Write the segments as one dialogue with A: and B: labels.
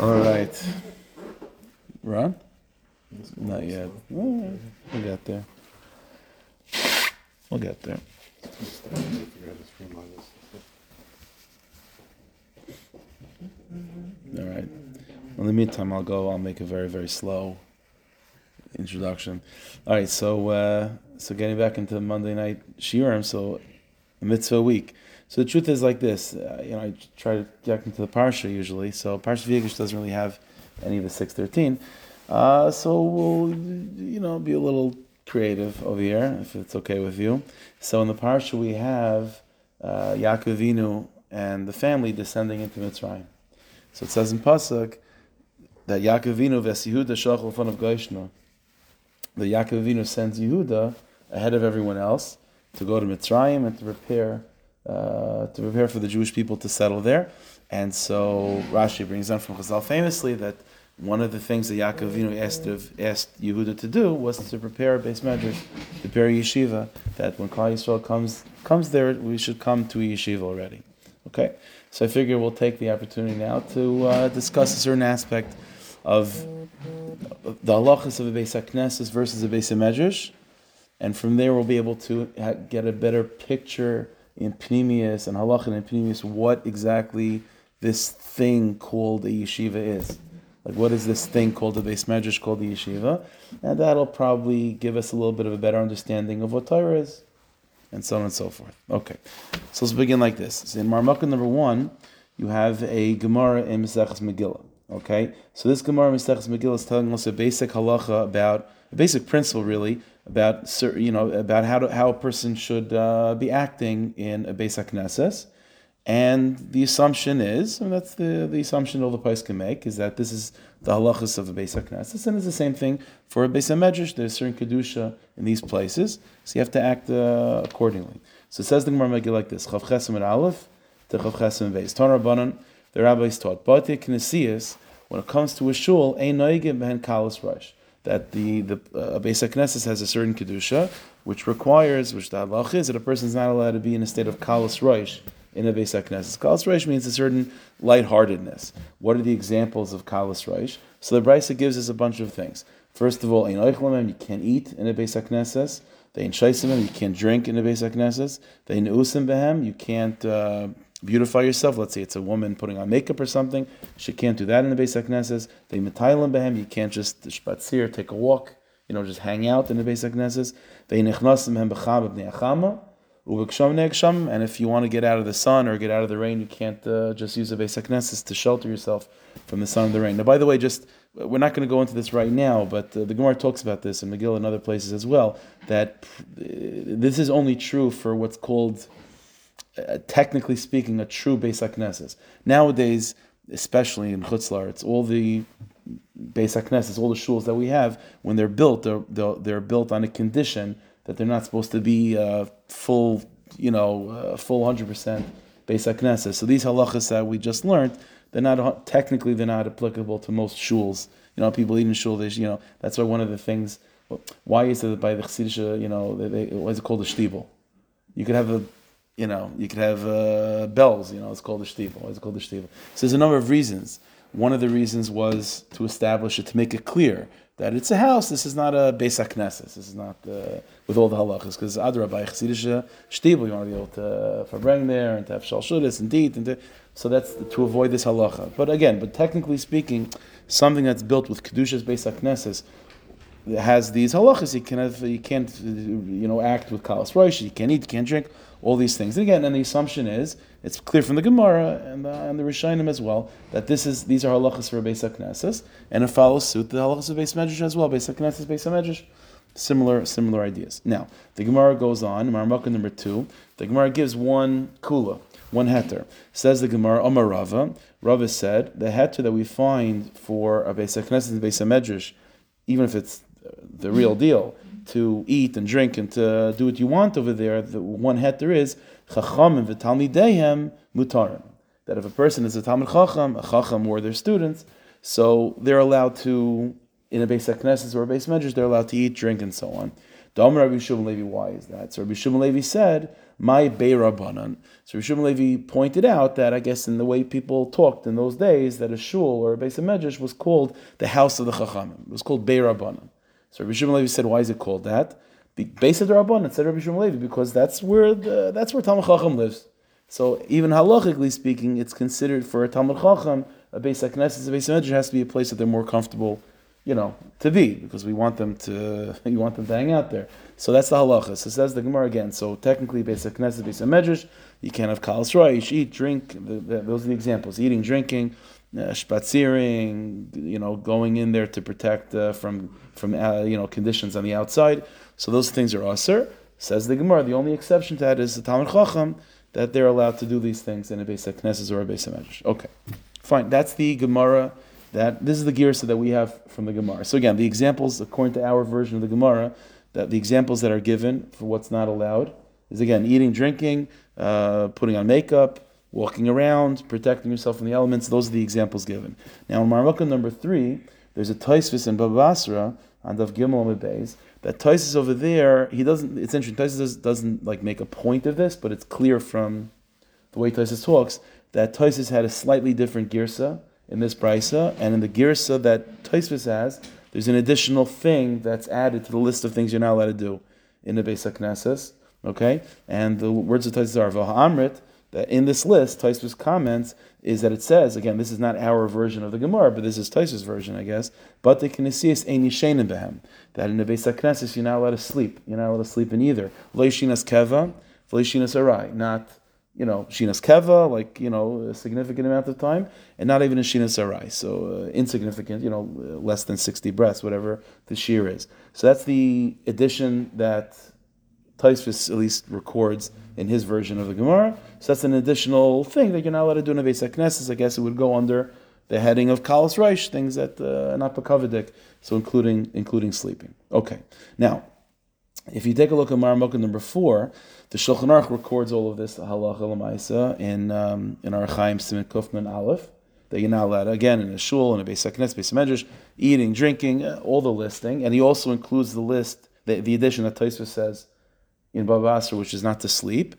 A: All right. Ron? Not yet. Well, get there. We'll get there. All right. In the meantime, I'll go. I'll make a very, very slow introduction. All right. So, uh, so getting back into Monday night shiurim. So, mitzvah week. So the truth is like this. Uh, you know, I try to get into the parsha usually. So parsha V'yigash doesn't really have any of the six thirteen. Uh, so we'll, you know, be a little creative over here if it's okay with you. So in the parsha we have uh, Yaakov Avinu and the family descending into Mitzrayim. So it says in pasuk that Yaakov Avinu v'Yehuda shachol fun of Goishna. The Yaakov Avinu sends Yehuda ahead of everyone else to go to Mitzrayim and to prepare uh, to prepare for the Jewish people to settle there. And so Rashi brings down from Chazal famously that one of the things that Yaakov Avinu asked of asked Yehuda to do was to prepare a Beis Medrash, to prepare yeshiva. That when Klal Yisrael comes comes there, we should come to a yeshiva already. Okay, so I figure we'll take the opportunity now to uh, discuss a certain aspect of the halachas of a Beis Knesses versus a Beis Medrash, and from there we'll be able to get a better picture in Pneumius and Halachin and Pneumius what exactly this thing called a yeshiva is. Like, what is this thing called a Beis Medrash called the yeshiva? And that'll probably give us a little bit of a better understanding of what Torah is, and so on and so forth. Okay, so let's begin like this. So in Marmukah number one, you have a Gemara in Maseches Megillah. Okay, so this Gemara Maseches Megillah is telling us a basic halacha about a basic principle, really, about you know about how to, how a person should uh, be acting in a Beis Knesses. And the assumption is, and that's the, the assumption all the place can make, is that this is the halachas of a Beis HaKnesses, and it's the same thing for a Beis HaMedrash. There's certain Kedusha in these places, so you have to act uh, accordingly. So it says the Gemara Megillah like this, Chav Chesem and Aleph to Chav Chesem and Beis. Ton Rabbanon, the rabbis taught, Bate Knesias, when it comes to a shul, Ein Noigim Behen Kalas Rosh, that the, the uh, Beis has a certain Kedusha, which requires, which the halach is, that a person is not allowed to be in a state of Kalas Rosh, in a Beis HaKnesses. Kalas Reish means a certain lightheartedness. What are the examples of Kalas Reish? So the Brisa gives us a bunch of things. First of all, in Eichlamem, you can't eat in a Beis. They in Shaisimim, you can't drink in a Beis. They in Usim Behem, you can't uh, beautify yourself. Let's say it's a woman putting on makeup or something. She can't do that in the Beis HaKnesses. They Metailim Behem, you can't just spatzir, take a walk, you know, just hang out in the Beis HaKnesses. And if you want to get out of the sun or get out of the rain, you can't uh, just use a Beis HaKnesses to shelter yourself from the sun and the rain. Now, by the way, just we're not going to go into this right now, but uh, the Gemara talks about this in Megillah and other places as well. That uh, this is only true for what's called, uh, technically speaking, a true Beis HaKnesses. Nowadays, especially in Chutzlar, it's all the Beis HaKnesses, all the shuls that we have, when they're built, they're, they're, built on a condition that they're not supposed to be uh, full, you know, uh, full hundred percent Beis HaKnesses. So these halachas that we just learned, they're not technically they're not applicable to most shuls. You know, people even shul, they, you know, that's why one of the things. Why is it by the Chassidish, you know, they, they, why is it called a shtibel? You could have a, you know, you could have uh, bells. You know, it's called a shtibel. Why is it called a shtibel? So there's a number of reasons. One of the reasons was to establish it, to make it clear that it's a house. This is not a Beis HaKnesses. This is not uh, with all the halachas. Because Adra by Chassidische Shtibel, you want to be able to uh, verbring there and to have Shalshudis and Deet. And to, so that's to avoid this halacha. But again, but technically speaking, something that's built with Kedushas Beis HaKnesses has these halachas. You, can have, you can't you know, act with Kalas Rosh, you can't eat, you can't drink all these things. And again, and the assumption is it's clear from the Gemara and the, and the Rishonim as well that this is these are halachas for Beis Haknesses, and it follows suit the halachas of Beis Medrash as well. Beis Haknesses, Beis Medrash, similar similar ideas. Now the Gemara goes on. Marmukah number two. The Gemara gives one kula, one heter. Says the Gemara, Omar Rava. Rava said the heter that we find for a Beis Haknesses and Beis Medrash, even if it's the real deal to eat and drink and to do what you want over there, the one heter is mutarim. That if a person is a talmid chacham, a chacham or their students, so they're allowed to in a Beis Knesses or a base measures, they're allowed to eat, drink, and so on. Dom Rabbi Shimon Levi, why is that? So Rabbi Shimon Levi said, my Beirabanan. So Rabbi Rishon Levi pointed out that I guess in the way people talked in those days, that a shul or a Beis HaMedrash was called the house of the Chachamim. It was called Beirabanan. So Rishon Levi said, why is it called that? Base of the Rabbanan said Rabbi Shimon Levi because that's where the, that's where Talmud Chacham lives. So even halachically speaking, it's considered for a Talmud Chacham a Beis Knesset, a Beis Medrash has to be a place that they're more comfortable, you know, to be because we want them to you want them to hang out there. So that's the halacha. So says the Gemara again. So technically, Knesset, Beis Medrash, you can't have kal you should eat, drink. The, the, those are the examples: eating, drinking, uh, spaziering, you know, going in there to protect uh, from from uh, you know conditions on the outside. So those things are aser. Says the Gemara. The only exception to that is the Talmud Chacham that they're allowed to do these things in a Beis HaKnesset or a Beis HaMedrash. Okay. Fine, that's the Gemara. That this is the girsa that we have from the Gemara. So again, the examples according to our version of the Gemara, that the examples that are given for what's not allowed is again eating, drinking, uh, putting on makeup, walking around, protecting yourself from the elements. Those are the examples given. Now in Marmukah number three, there's a Tosfos in Baba Basra on Dav Gimel Beis. That Tosfos over there, he doesn't. It's interesting. Tosfos doesn't, like make a point of this, but it's clear from the way Tosfos talks that Tosfos had a slightly different girsa in this brisa, and in the girsa that Tosfos has, there's an additional thing that's added to the list of things you're not allowed to do in the Beis Knesses. Okay, and the words of Tosfos are Amrit. In this list, Tosfos comments is that it says again, this is not our version of the Gemara, but this is Tosfos' version, I guess. But the Kinesias ein yishenim behem. That in the Beis Knesses you're not allowed to sleep. You're not allowed to sleep in either. Leishinas keva, leishinas arai. Not you know, Shinas Keva, like, you know, a significant amount of time, and not even a Shinas Arai, so uh, insignificant, you know, less than 60 breaths, whatever the shear is. So that's the addition that Tosfos at least records in his version of the Gemara. So that's an additional thing that you're not allowed to do in a Beis Knesses. I guess it would go under the heading of Kalas Reish, things that uh, are not Pakavadik, so including including sleeping. Okay, now, if you take a look at Maramokah number four, the Shulchan Aruch records all of this halacha lemaisa in um, in Orach Chaim Siman Kufman Aleph that you're not allowed again in a shul in a Beis Haknes, Beis Medrash, eating, drinking, uh, all the listing, and he also includes the list, the, the addition that Tosfos says in Baba Basra, which is not to sleep.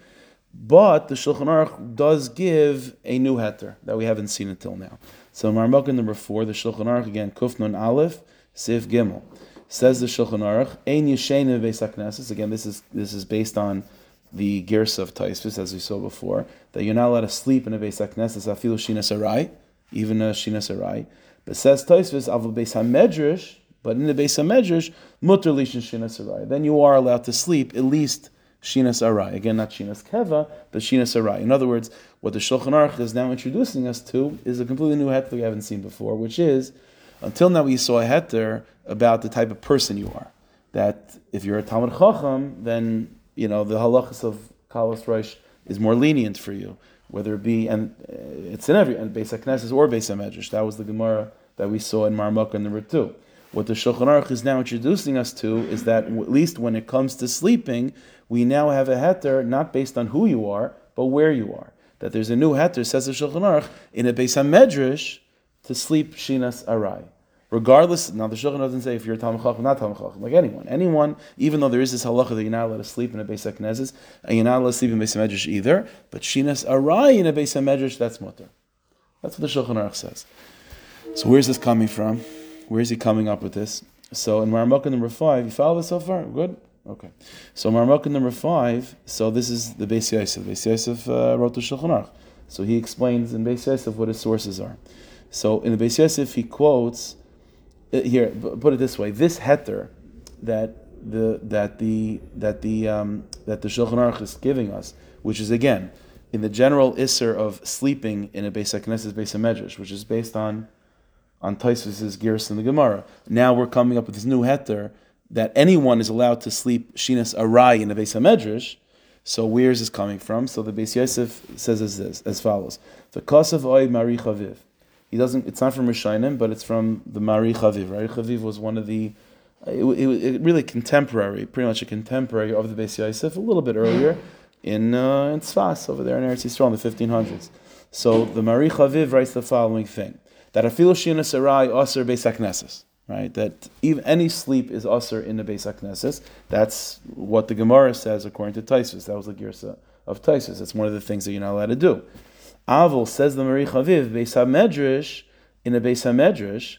A: But the Shulchan Aruch does give a new heter that we haven't seen until now. So Marmukah number four, the Shulchan Aruch again, Kufnun Aleph, Sif Gimel. Says the Shulchan Aruch, Ein Yeshein Beis Again, this is this is based on the Gersa of Tosfos, as we saw before, that you're not allowed to sleep in a Beis HaKnesses, afilu Shinas Arai, even a Shinas Arai. But says Tosfos, avul Beis HaMedrash, but in the Beis HaMedrash, mutter lishin Shinas Arai. Then you are allowed to sleep at least Shinas Arai. Again, not Shinas Keva, but Shinas Arai. In other words, what the Shulchan Aruch is now introducing us to is a completely new heter we haven't seen before, which is, until now we saw a heter about the type of person you are. That if you're a Talmud Chacham, then you know, the halachas of Kalas Reish is more lenient for you, whether it be, and uh, it's in every, and Beis HaKnesses or Beis HaMedrash. That was the Gemara that we saw in Marmukah number two. What the Shulchan Aruch is now introducing us to is that at least when it comes to sleeping, we now have a heter not based on who you are, but where you are. That there's a new heter, says the Shulchan Aruch, in a Beis HaMedrash to sleep Shinas Arai regardless. Now the Shulchan doesn't say if you're Talmud Chacham, not Talmud Chacham, like anyone. Anyone, even though there is this halacha that you're not allowed to sleep in a Beis HaKnesses, and uh, you're not allowed to sleep in Beis HaMedrash either, but Shinas Arai in a Beis HaMedrash, that's mutter. That's what the Shulchan Aruch says. So where's this coming from? Where is he coming up with this? So in Marmukah number five, you follow this so far? Good? Okay. So Marmukah number five, so this is the Beis Yosef. Beis Yosef uh, wrote the Shulchan Aruch. So he explains in Beis Yosef what his sources are. So in the Beis Yosef, he quotes uh, here, put it this way: this heter that the that the that the um, that the Shulchan Aruch is giving us, which is again in the general isser of sleeping in a Beis Knesset Beis Medrash, which is based on on Tosfos's Girs in the Gemara. Now we're coming up with this new heter that anyone is allowed to sleep shinas arai in a Beis Medrash. So where is this coming from? So the Beis Yosef says as this, as follows: The kosav oy mari chaviv. He doesn't. It's not from Rishonim, but it's from the Mahari Chaviv. Mahari Chaviv was one of the. It, it, it, really contemporary, pretty much a contemporary of the Beis Yosef, a little bit earlier in uh, in Tzfas over there in Eretz Yisrael in the 1500s. So the Mahari Chaviv writes the following thing: that afilu shina sarai aser beis hakneses. right? That even any sleep is usher in the Beis. That's what the Gemara says according to Tosfos. That was the Girsa of Tosfos. That's one of the things that you're not allowed to do. Avil says the Mahari Chaviv, Beis in a Beis HaMedrash,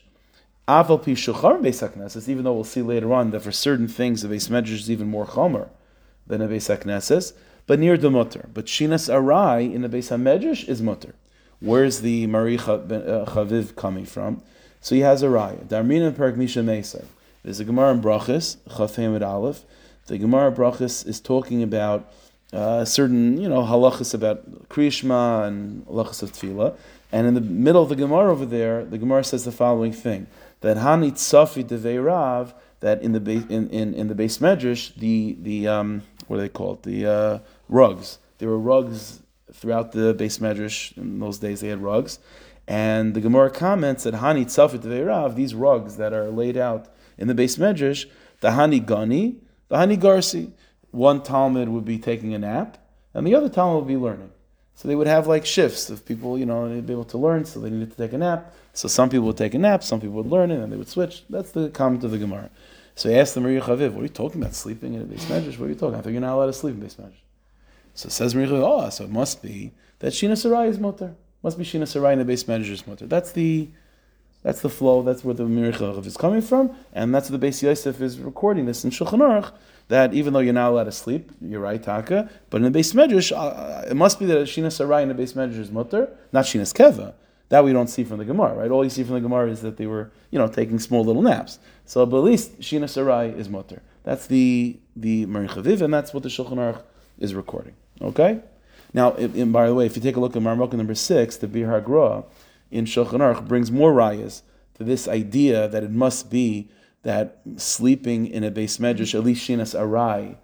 A: Avil pi shuchar Beis HaKnesses, even though we'll see later on that for certain things the Beis is even more chomer than a Beis but near the mutter. But Shinas Arai in the Beis HaMedrash is mutter. Where's the Mari uh, Chaviv coming from? So he has a raya. Darmina Perak Misha Mesai. There's a Gemara in Brachis, Chafem Aleph. The Gemara Brachis is talking about uh, certain, you know, halachas about Krishma and halachas of Tefillah. And in the middle of the Gemara over there, the Gemara says the following thing: that Hanit Safi Devei that in the in, in, in the Beis Medrash, the the um, what do they call it? The uh, rugs. There were rugs throughout the Beis Medrash. In those days, they had rugs, and the Gemara comments that Hani Tzafit Veirav, these rugs that are laid out in the Beis Medrash, the Hani Gani, the Hani Garsi. One Talmud would be taking a nap, and the other Talmud would be learning. So they would have like shifts of people, you know, they'd be able to learn, so they needed to take a nap. So some people would take a nap, some people would learn it, and they would switch. That's the comment of the Gemara. So he asked the Mahari Chaviv, what are you talking about, sleeping in a Beis Medrash? What are you talking about? I you're not allowed to sleep in Beis Medrash. So says Mahari Chaviv, oh, so it must be that Shina Sarai is mutter. Must be Shina Sarai in the Beis Medrash's mutter. That's the that's the flow, that's where the Mirich is coming from, and that's what the Beis Yosef is recording this in Shulchan Aruch, that even though you're not allowed to sleep, you're right, Taka, but in the Beis Medrash, uh, it must be that Shina Sarai in the Beis Medrash is not Shina's Keva. That we don't see from the Gemara, right? All you see from the Gemara is that they were, you know, taking small little naps. So, but at least Shina Sarai is mutter. That's the the Merich and that's what the Shulchan Aruch is recording. Okay. Now, by the way, if you take a look at Marmukah number six, the Biur HaGra in Shulchan Aruch brings more rayas to this idea that it must be that sleeping in a Beis Medrash, at least Shinas Arai,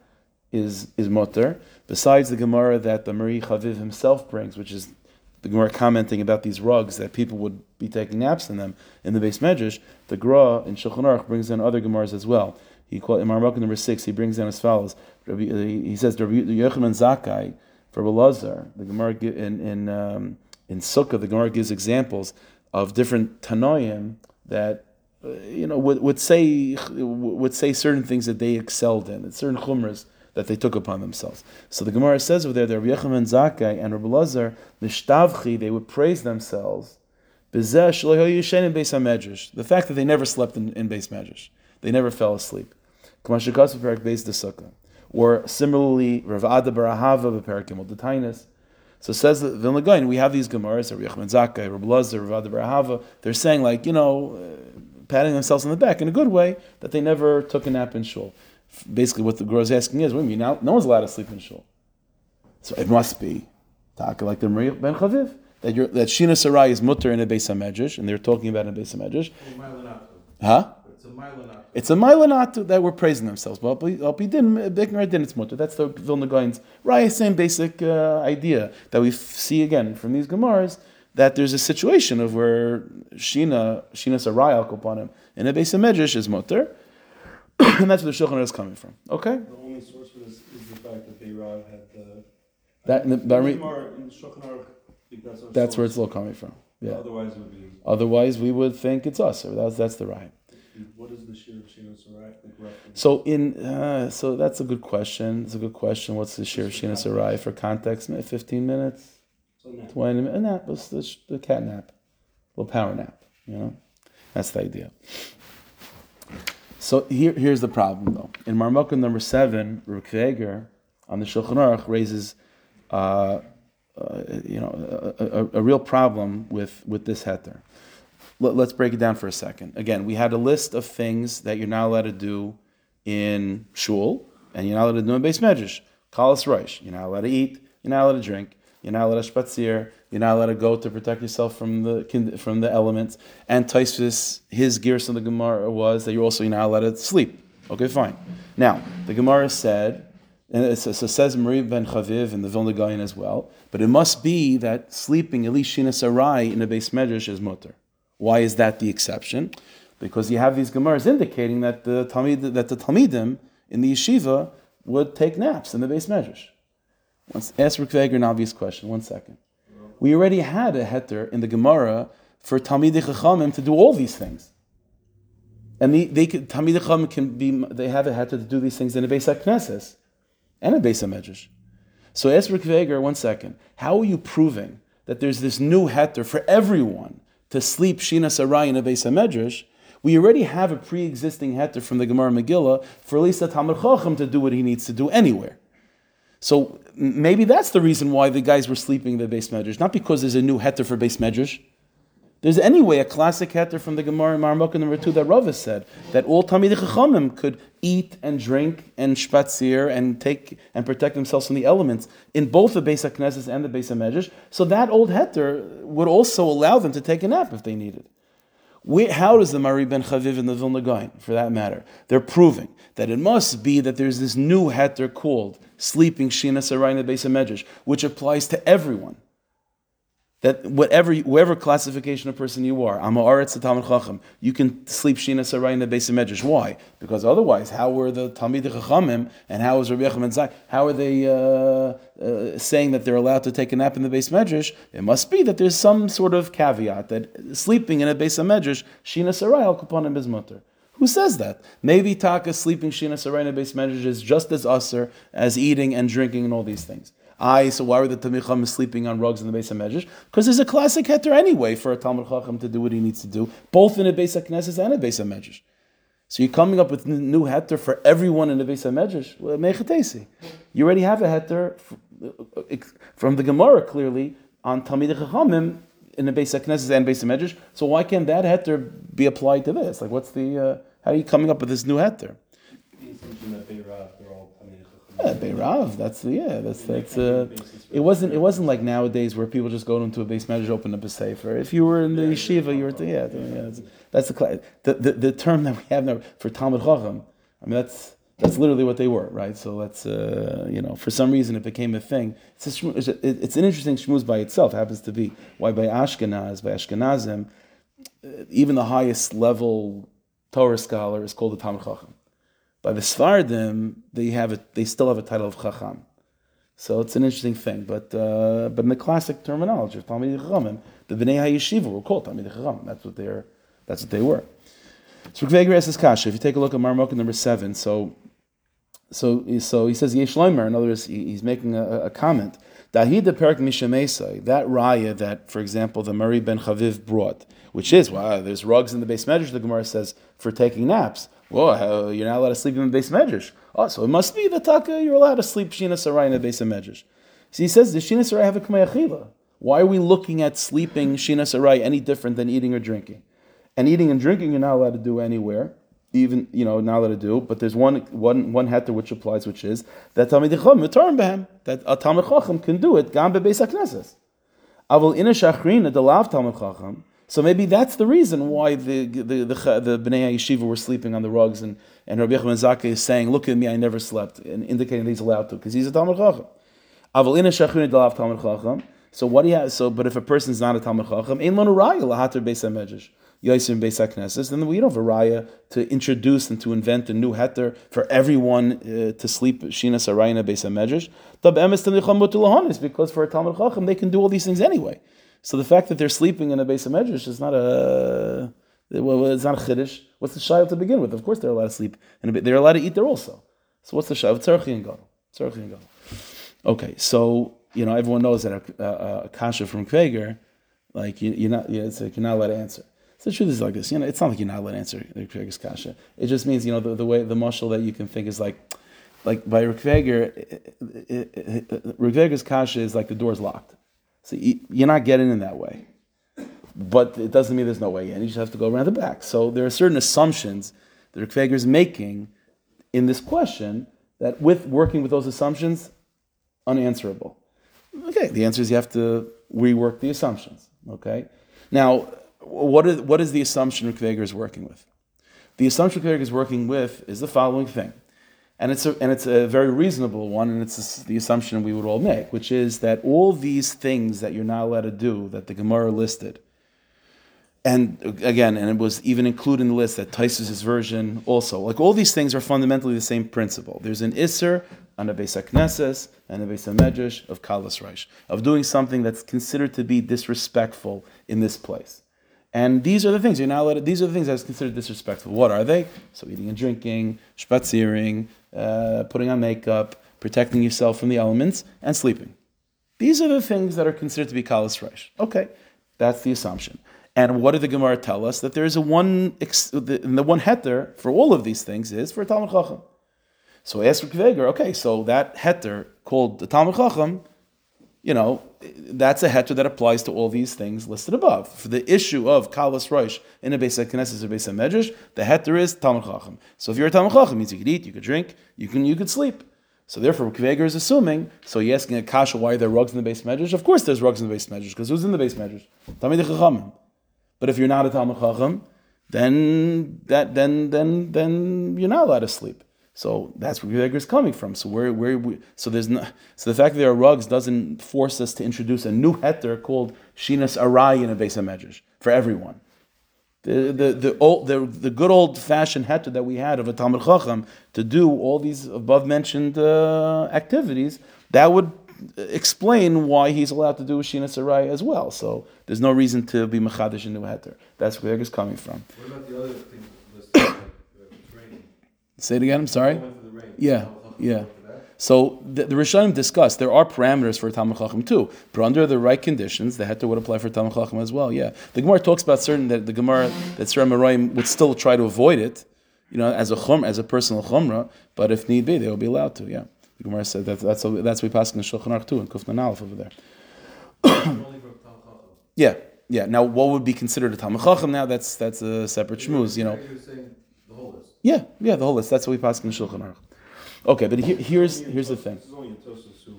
A: is is mutter. Besides the Gemara that the Mahari Chaviv himself brings, which is the Gemara commenting about these rugs that people would be taking naps in them in the Beis Medrash, the Gra in Shulchan Aruch brings in other Gemaras as well. He quote in Marmukah number six, he brings in as follows. He says, the Yochanan Zakai, for Belazar, the Gemara in in um, in Sukkah, the Gemara gives examples of different Tanoim that uh, you know would, would say would say certain things that they excelled in, certain chumras that they took upon themselves. So the Gemara says over there that Rabbi Yochanan Zakai and Rabbi Lazar, Nishtavchi, they would praise themselves. The fact that they never slept in, in Beis Medrash, they never fell asleep. Or similarly, Rav Ada bar Ahava b'Perakim the Tainis. So says the Vilna we have these Gemaras, Rav Yochanan Zakkai, Rav Lazar, Rav Ada bar Ahava. They're saying like, you know, uh, patting themselves on the back in a good way that they never took a nap in shul. Basically, what the is asking is, wait a minute, now no one's allowed to sleep in shul. So it must be taka like the Mahari ben Chaviv that that Shina Sarai is mutter in a Beis Hamedrash, and they're talking about in a Beis Hamedrash. Huh? It's a Mailanat that we're praising themselves. But Din, it's mutter. That's the Vilna Gaon's right, same basic uh, idea that we see again from these Gemaras that there's a situation of where Shina, Shina Sarai al Kopanim, in a Beis HaMedrash is mutter. and that's where the Shulchan is coming from. Okay?
B: The only source for this is the fact that Beirav had the.
A: That, in the,
B: the, in the
A: that's, that's where it's all coming from. Yeah.
B: Otherwise, it would be.
A: Otherwise, we would think it's us. That's that's the right.
B: What is the shir of Shina Sarai?
A: So in uh, so that's a good question. It's a good question. What's the shir of Shina Sarai for context? Fifteen minutes,
B: so
A: twenty minutes. A nap. It's the, the cat nap, a little power nap. You know, that's the idea. So here, here's the problem though. In Marmukah number seven, Reb Akiva Eiger on the Shulchan Aruch raises, uh, uh, you know, a, a, a, real problem with with this heter let, us break it down for a second. Again, we had a list of things that you're not allowed to do in shul, and you're not allowed to do in Beis Medrash. Kalas Rosh, you're not allowed to eat, you're not allowed to drink, you're not allowed to spatzir, you're not allowed to go to protect yourself from the from the elements. And Tosfos, his gears of the Gemara was that you're also you're not allowed to sleep. Okay, fine. Now, the Gemara said, and it says, so says Mahari ben Chaviv and the Vilna Gaon as well, but it must be that sleeping, at least Shina Sarai, in a Beis Medrash is mutter. Why is that the exception? Because you have these Gemaras indicating that the Talmid, that the Talmidim in the yeshiva would take naps in the Beis Medrash. Let's ask Rick an obvious question. One second. We already had a heter in the Gemara for Talmidei Chachamim to do all these things. And the, they could, Talmid can be, they have a heter to do these things in a Beis HaKnesses and a Beis HaMedrash. So ask Reb Akiva Eiger, one second, how are you proving that there's this new heter for everyone to sleep Shina Sarai in a Beis HaMedrash? We already have a pre-existing heter from the Gemara Megillah for at least a Talmud Chacham to do what he needs to do anywhere. So maybe that's the reason why the guys were sleeping in the Beis Medrash, not because there's a new heter for Beis Medrash. There's anyway a classic heter from the Gemara in Marmukah number two that Rava said that all Talmidei Chachamim could eat and drink and spazier and take and protect themselves from the elements in both the Beis HaKnesses and the Beis HaMedrash. So that old heter would also allow them to take a nap if they needed. How does the Mahari ben Chaviv and the Vilna Gaon, for that matter, they're proving that it must be that there's this new heter called sleeping Shina Sarai in the Beis HaMedrash, which applies to everyone that whatever whoever classification of person you are, I'm a Aretz Talmud Chacham, you can sleep Shina Sarai in the Beis HaMedrash. Why? Because otherwise, how were the Talmid Chachamim and how is Rabbi Yechim Zai, how are they uh, uh, saying that they're allowed to take a nap in the Beis Medrash? It must be that there's some sort of caveat that sleeping in a Beis HaMedrash, Shina Sarai al Kupanim is mutter. Who says that? Maybe Taka sleeping Shina Sarai in a Beis Medrash is just as usher as eating and drinking and all these things. I so why were the Talmid Chacham sleeping on rugs in the Beis HaMedrash? Because there's a classic heter anyway for a Talmud Chacham to do what he needs to do, both in a Beis HaKnesset and a Beis HaMedrash. So you're coming up with new heter for everyone in the Beis HaMedrash. Well, you already have a heter from the Gemara clearly on Talmid Chachamim in the Beis HaKnesset and Beis HaMedrash. So why can't that heter be applied to this? Like, what's the uh, how are you coming up with this new heter? Yeah, Beirav. That's yeah. That's that's. Uh, it wasn't. It wasn't like nowadays where people just go into a base measure, open up a sefer. If you were in the yeshiva, you were to, yeah. yeah that's the, the the the term that we have now for Talmud Chacham. I mean, that's that's literally what they were, right? So that's uh, you know, for some reason it became a thing. It's, a, it's an interesting shmuz by itself. Happens to be why by Ashkenaz, by Ashkenazim, uh, even the highest level Torah scholar is called a Talmud Chacham. By the Sefardim, they have a, they still have a title of Chacham. So it's an interesting thing. But uh, but in the classic terminology of Talmud Chachamim, the Bnei HaYeshiva were called Talmud Chacham. That's what they're that's what they were. So Reb Akiva Eiger asks Kasha. If you take a look at Marmukah number seven, so so so he says Yesh. In other words, he's making a, a comment. Dahid Perak Mishamesai, that raya that, for example, the Mahari ben Chaviv brought, which is, wow, there's rugs in the base measure, the Gemara says, for taking naps. Well, you're not allowed to sleep in the Beis Medrash. Oh, so it must be the taka you're allowed to sleep shina sarai in the Beis Medrash. So he says, does shina sarai have a k'mayachila? Why are we looking at sleeping shina sarai any different than eating or drinking? And eating and drinking you're not allowed to do anywhere, even you know not allowed to do. But there's one one one heter which applies, which is that talmid chacham behem that a talmid chacham can do it gam bebeis hakneses. Avol ina shachrin the lav talmid chacham. So maybe that's the reason why the the the, the, Bnei Yeshiva were sleeping on the rugs, and, and Rabbi Yechon is saying, "Look at me, I never slept," and indicating that he's allowed to because he's a Talmud Chacham. Shachin Dalav Talmud Chacham. So what you have? So, but if a person is not a Talmud Chacham, Ein Lanu Raya Lahater Beis Hamedrash. Yosef Beis HaKnesses, then we don't have a raya to introduce and to invent a new heter for everyone uh, to sleep Shina Sarayna Beis HaMedrash. Because for a Talmud Chacham they can do all these things anyway. So the fact that they're sleeping in a Beis HaMedrash is not a well, it's not a chiddush. What's the shayl to begin with? Of course, they're allowed to sleep and. They're allowed to eat there also. So what's the shayl? Tzarchi and gadol. Tzarchi and gadol. Okay, so you know everyone knows that a, a, a kasha from Akiva Eiger, like you, are not, yeah, it's like you're not allowed to answer. So the truth is like this. You know, it's not like you're not allowed to answer the Akiva Eiger's kasha. It just means you know the, the way the mushal that you can think is like, like by Reb Akiva Eiger, Rikveger's kasha is like the door's locked. So you're not getting in that way. But it doesn't mean there's no way in. You just have to go around the back. So there are certain assumptions that Reb Akiva Eiger is making in this question that with working with those assumptions, unanswerable. Okay, the answer is you have to rework the assumptions. Okay? Now, what is, what is the assumption Reb Akiva Eiger is working with? The assumption Reb Akiva Eiger is working with is the following thing and it's a, and it's a very reasonable one, and it's the assumption we would all make, which is that all these things that you're not allowed to do that the Gemara listed, and uh, again, and it was even included in the list that Tosfos' version also, like all these things are fundamentally the same principle. There's an Isser on a Beis HaKnesses and a Beis HaMedrash of Kalas Reish, of doing something that's considered to be disrespectful in this place. And these are the things you're not allowed. To, these are the things that's considered disrespectful. What are they? So eating and drinking, spaziering, uh, putting on makeup, protecting yourself from the elements, and sleeping. These are the things that are considered to be kalas reish. Okay, that's the assumption. And what did the Gemara tell us? That there is a one, the, the one heter for all of these things is for Talmud Chacham. So I asked Akiva Eiger, okay, so that heter called the Talmud Chacham, you know, that's a heter that applies to all these things listed above. For the issue of kalas roish in a basic knesset or basic medrash, the heter is Talmud Chacham. So if you're a Talmud Chacham, means you could eat, you could drink, you can you could sleep. So therefore, Akiva Eiger is assuming. So you're asking a kasha why are there rugs in the Beis Medrash? Of course, there's rugs in the Beis Medrash because who's in the Beis Medrash? Talmid Chachamim. But if you're not a Talmud Chacham, then that then then then you're not allowed to sleep. So that's where Akiva Eiger is coming from. So where where we, so there's no, so the fact that there are rugs doesn't force us to introduce a new heter called Shinas Arai in a Beis Medrash for everyone. The, the, the, old, the, the good old fashioned heter that we had of a Talmud Chacham to do all these above mentioned uh, activities, that would explain why he's allowed to do a Shina Sarai as well. So there's no reason to be Machadish in new heter. That's where it's coming from.
C: What about the other things listed, like uh, training?
A: Say it again, I'm sorry?
C: Going for the rain.
A: Yeah, yeah. So the, the Rishonim discussed there are parameters for Talmud Chacham too, but under the right conditions, the heter would apply for Talmud Chacham as well. Yeah, the Gemara talks about certain that the Gemara that Surah Merayim would still try to avoid it, you know, as a chum, as a personal chumrah, but if need be, they will be allowed to. Yeah, the Gemara said that that's that's we pass in the Shulchan Aruch too in Kufnan Aleph over there.
C: Only for Tal Chacham.
A: Yeah, yeah. Now, what would be considered a Talmud Chacham? Now that's that's a separate shmuz, you know.
C: You're saying the whole list.
A: Yeah, yeah, the whole list. That's what we pass in the Shulchan Aruch. Okay, but here, here's here's the thing.
B: This is only in Tosfos who.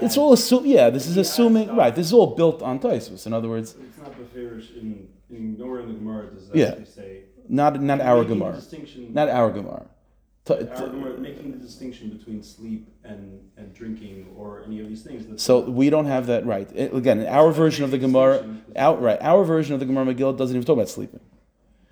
A: It's all assume. Yeah, this is assuming. Right. This is all built on Tosfos. In other words,
B: It's not beferish in, in nowhere in the Gemara does that
A: Yeah.
B: say.
A: not not our Gemara. Not our Gemara. T- t-
B: making the distinction between sleep and, and drinking or any of these things. That's
A: So we don't have that right. It- again, our version of the Gemara, out right. Our version of the Gemara Megillah doesn't even talk about sleeping.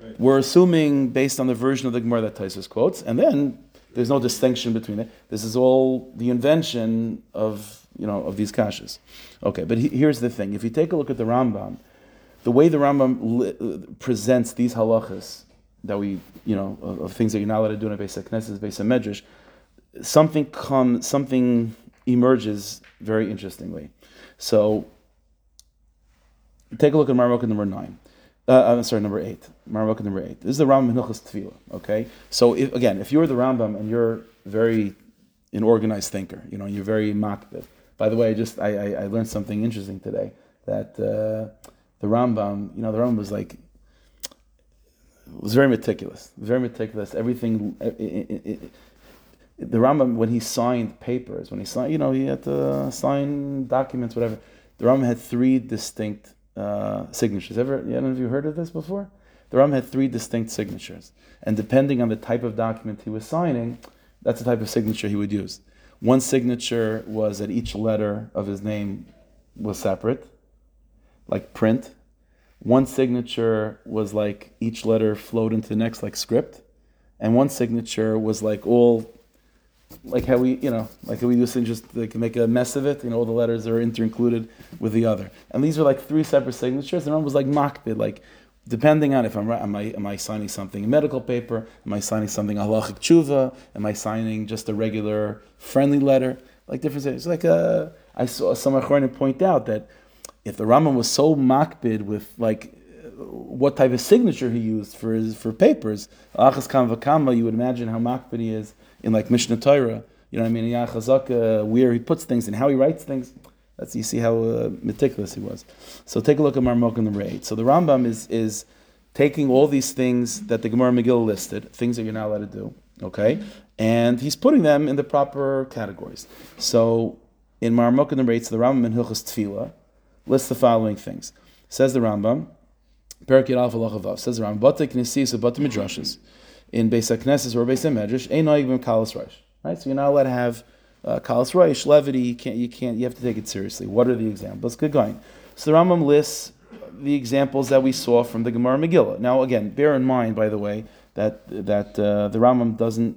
B: Right.
A: We're assuming based on the version of the Gemara that Tosfos quotes, and then there's no distinction between it. This is all the invention of you know of these kashas. Okay, but he, here's the thing: if you take a look at the Rambam, the way the Rambam li, uh, presents these halachas that we you know of, of things that you're not allowed to do in a basic knesset, basic medrash, something come something emerges very interestingly. So take a look at Marmukah number nine. Uh, I'm sorry, number eight. Marmukah number eight. This is the Rambam Hilchas Tefillah. Okay, so if, again, if you're the Rambam and you're very an organized thinker, you know, you're very makbid. By the way, I just I, I, I learned something interesting today that uh, the Rambam, you know, the Rambam was like was very meticulous, very meticulous. Everything. It, it, it, the Rambam, when he signed papers, when he signed, you know, he had to sign documents, whatever. The Rambam had three distinct uh, signatures. Ever, any of you heard of this before? The Ram had three distinct signatures, and depending on the type of document he was signing, that's the type of signature he would use. One signature was that each letter of his name was separate, like print. One signature was like each letter flowed into the next, like script, and one signature was like all like how we, you know, like how we do things just they can make a mess of it. You know, all the letters are inter-included with the other, and these are like three separate signatures. And one was like makbid, like depending on if I'm am I am I signing something in medical paper? Am I signing something halachic tshuva? Am I signing just a regular friendly letter? Like different things. Like uh, I saw some Achronim point out that if the Rambam was so makbid with like what type of signature he used for his for papers, achas kam v'kama, you would imagine how makbid he is in like Mishneh Torah. You know what I mean? In Yachazaka, where he puts things and how he writes things. That's you see how uh, meticulous he was. So take a look at Marmok number eight. So the Rambam is is taking all these things that the Gemara Megillah listed, things that you're not allowed to do, okay, and he's putting them in the proper categories. So in Marmok number eight, so the Rambam in Hilchas Tefillah lists the following things. Says the Rambam, Perak Yad Alpha Lachavav, says the Rambam, Knessis, Bata Midrashas, in Beis HaKnesses or Beis HaMedrash, Ein Noig B'm Kalas Reish. Right? So you're not allowed to have uh, Kalas Reish, levity, you can't, you can't, you have to take it seriously. What are the examples? Good going. So the Rambam lists the examples that we saw from the Gemara Megillah. Now, again, bear in mind, by the way, that that uh, the Rambam doesn't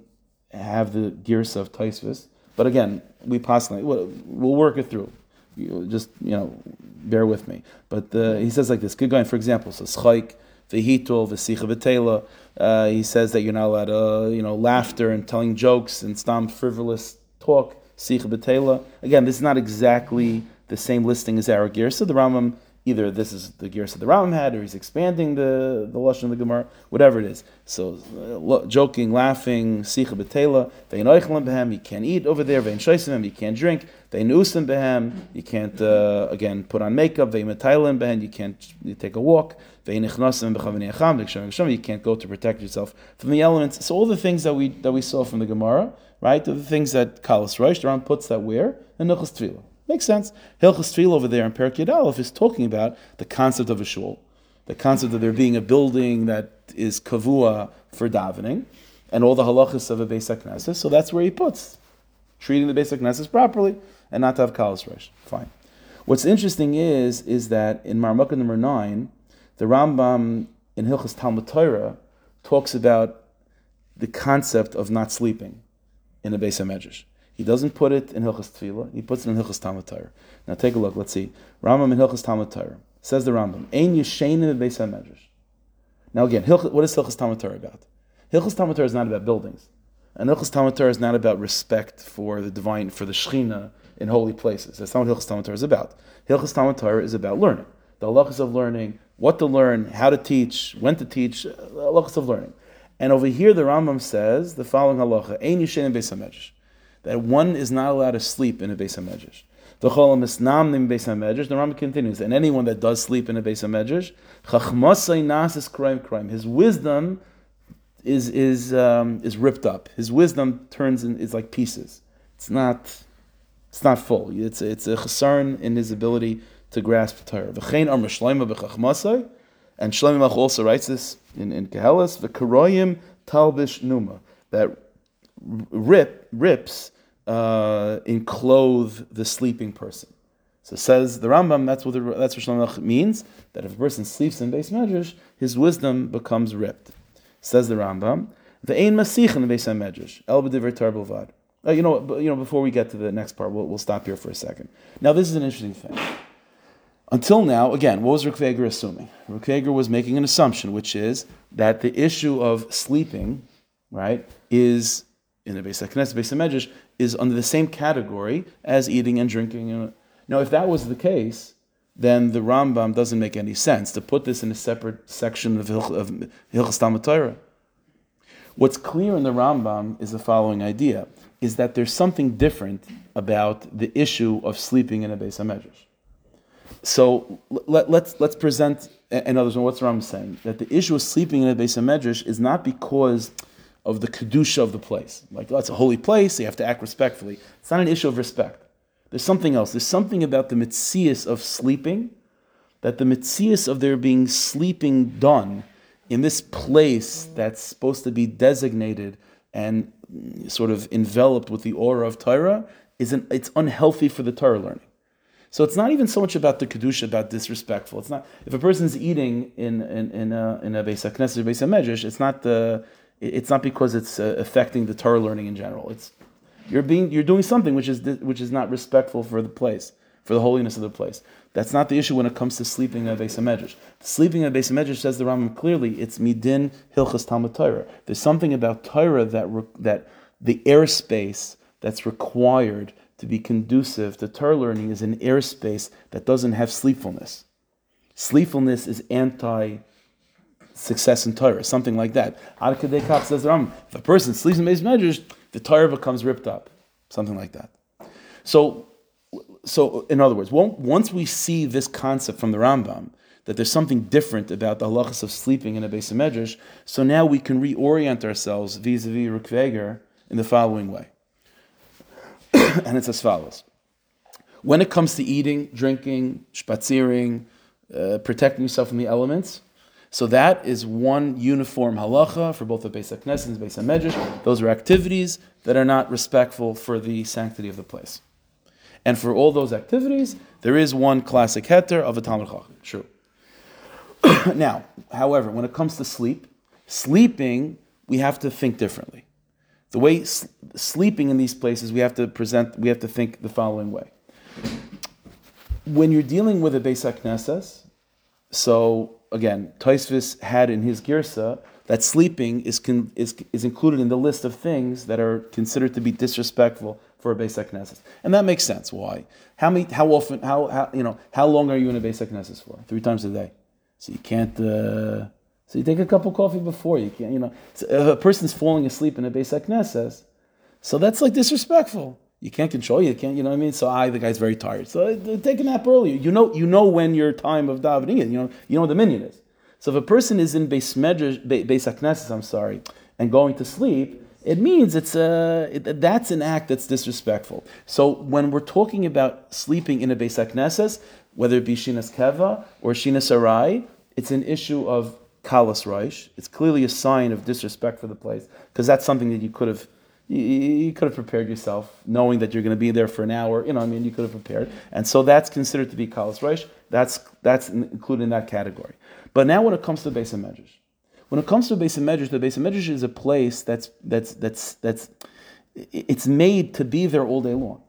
A: have the gears of Tosfos, but again, we possibly we'll, we'll work it through. You just you know, bear with me. But uh, he says like this. Good going. For example, so Schaik Vehitul, Vesicha Betela. Uh, he says that you're not allowed, uh, you know, laughter and telling jokes and stam frivolous Betela. Again, this is not exactly the same listing as our Girsa. The Rambam, either this is the Girsa the Rambam had, or he's expanding the, the Lashon of the Gemara, whatever it is. So, uh, lo- joking, laughing, Sicha Betela. Vein Oichlam Behem, you can't eat over there. Vein Shaisim you can't drink. Vein Usim Behem, you can't, uh, again, put on makeup. Vein Metailim Behem, you can't you take a walk. Vein Ichnasim you can't go to protect yourself from the elements. So all the things that we that we saw from the Gemara, right, are the things that Kalas Rosh, the Ram puts that where? In Hilchas Tefillah. Makes sense. Hilchas over there in Perak Yud is talking about the concept of a shul, the concept of there being a building that is kavua for davening, and all the halachas of a Beis HaKnesses. So that's where he puts treating the Beis HaKnesses properly and not to have Kalas Rosh. Fine. What's interesting is is that in Marmukah number nine, the Rambam in Hilchas Talmud Torah talks about the concept of not sleeping in a Beis HaMedrash. He doesn't put it in Hilchas Tefillah, he puts it in Hilchas Talmud Torah. Now take a look, let's see. Rambam in Hilchas Talmud Torah. Says the Rambam, Ein Yishein in the Beis HaMedrash. Now again, what is Hilchas Talmud Torah about? Hilchas Talmud Torah is not about buildings. And Hilchas Talmud Torah is not about respect for the divine, for the Shechina in holy places. That's not what Hilchas Talmud Torah is about. Hilchas Talmud Torah is about learning. The halachas of learning, what to learn, how to teach, when to teach, uh, halachas of learning. And over here, the Rambam says the following halacha: Ein yishen in beis hamedrash, that one is not allowed to sleep in a beis hamedrash. The cholam misnam nim beis hamedrash. The Rambam continues, and anyone that does sleep in a beis hamedrash, chachmasay nasis crime crime. His wisdom is is um, is ripped up. His wisdom turns in, is like pieces. It's not it's not full. It's it's a chasarn in his ability to grasp Torah. V'chein mishleima b'chachmasay, and Shlomo also writes this in in Kehelis. V'karoyim talbish numa that rip rips uh, enclothe the sleeping person. So says the Rambam. That's what the, that's what Shlomo means. That if a person sleeps in Beis Medrash, his wisdom becomes ripped. Says the Rambam. The ein masich in the Beis Medrash el b'divrei Torah b'lvad. Uh, you know, you know. Before we get to the next part, we'll, we'll stop here for a second. Now, this is an interesting thing. Until now, again, what was Reb Akiva Eiger assuming? Reb Akiva Eiger was making an assumption, which is that the issue of sleeping, right, is in the Beis HaKnesset, Beis HaMedrash, is under the same category as eating and drinking. Now, if that was the case, then the Rambam doesn't make any sense to put this in a separate section of Hilch- of Hilchas Talmud Torah. What's clear in the Rambam is the following idea: is that there's something different about the issue of sleeping in a Beis HaMedrash. So let, let's let's present. In other words, what's the Rambam saying? That the issue of sleeping in a Beis HaMedrash is not because of the kedusha of the place. Like that's a holy place, so you have to act respectfully. It's not an issue of respect. There's something else. There's something about the mitzias of sleeping, that the mitzias of there being sleeping done in this place that's supposed to be designated and sort of enveloped with the aura of Torah, is an, it's unhealthy for the Torah learning. So it's not even so much about the kedusha, about disrespectful. It's not if a person's eating in in in a in a beis haknesset, beis hamedrash, it's not the it's not because it's uh, affecting the Torah learning in general. It's you're being you're doing something which is which is not respectful for the place, for the holiness of the place. That's not the issue when it comes to sleeping in a beis hamedrash. Sleeping in a beis hamedrash says the Rambam clearly. It's midin hilchas Talmud Torah. There's something about Torah that re, that the airspace that's required to be conducive to Torah learning is an airspace that doesn't have sleepfulness. Sleepfulness is anti success in Torah, something like that. Ad Kadei Kach says the Rambam, if a person sleeps in Beis Medrash, the Torah becomes ripped up, something like that. So, so in other words, once we see this concept from the Rambam, that there's something different about the halachas of sleeping in a Beis Medrash, so now we can reorient ourselves vis-a-vis Reb Akiva Eiger in the following way. and it's as follows. When it comes to eating, drinking, spaziering, uh, protecting yourself from the elements, so that is one uniform halacha for both the Beis and the Beis HaMedrash. Those are activities that are not respectful for the sanctity of the place. And for all those activities, there is one classic heter of a Talmud Chacham. True. now, however, when it comes to sleep, sleeping, we have to think differently. The way sleeping in these places, we have to present, we have to think the following way. When you're dealing with a Beis HaKnesses, so again, Tosfos had in his girsa that sleeping is, con, is, is included in the list of things that are considered to be disrespectful for a Beis Knesset. And that makes sense. Why? How many, how often, how, how, you know, how long are you in a Beis Knesset for? Three times a day. So you can't, uh, so you take a cup of coffee before you can't, you know. So if a person's falling asleep in a Beis Knesset, so that's like disrespectful. You can't control. You can't. You know what I mean. So I, the guy's very tired. So uh, take a nap earlier. You know. You know when your time of davening is. You know. You know what the minyan is. So if a person is in Beis Medrash, Beis Knesset, I'm sorry, and going to sleep, it means it's a it, that's an act that's disrespectful. So when we're talking about sleeping in a Beis Knesset, whether it be Shinas Keva or Shinas Arai, it's an issue of Kalas Reish. It's clearly a sign of disrespect for the place because that's something that you could have you, could have prepared yourself, knowing that you're going to be there for an hour. You know, I mean, you could have prepared, and so that's considered to be kalas reish. That's that's included in that category. But now, when it comes to the Beis Medrash, when it comes to Beis Medrash, the Beis Medrash is a place that's that's that's that's it's made to be there all day long.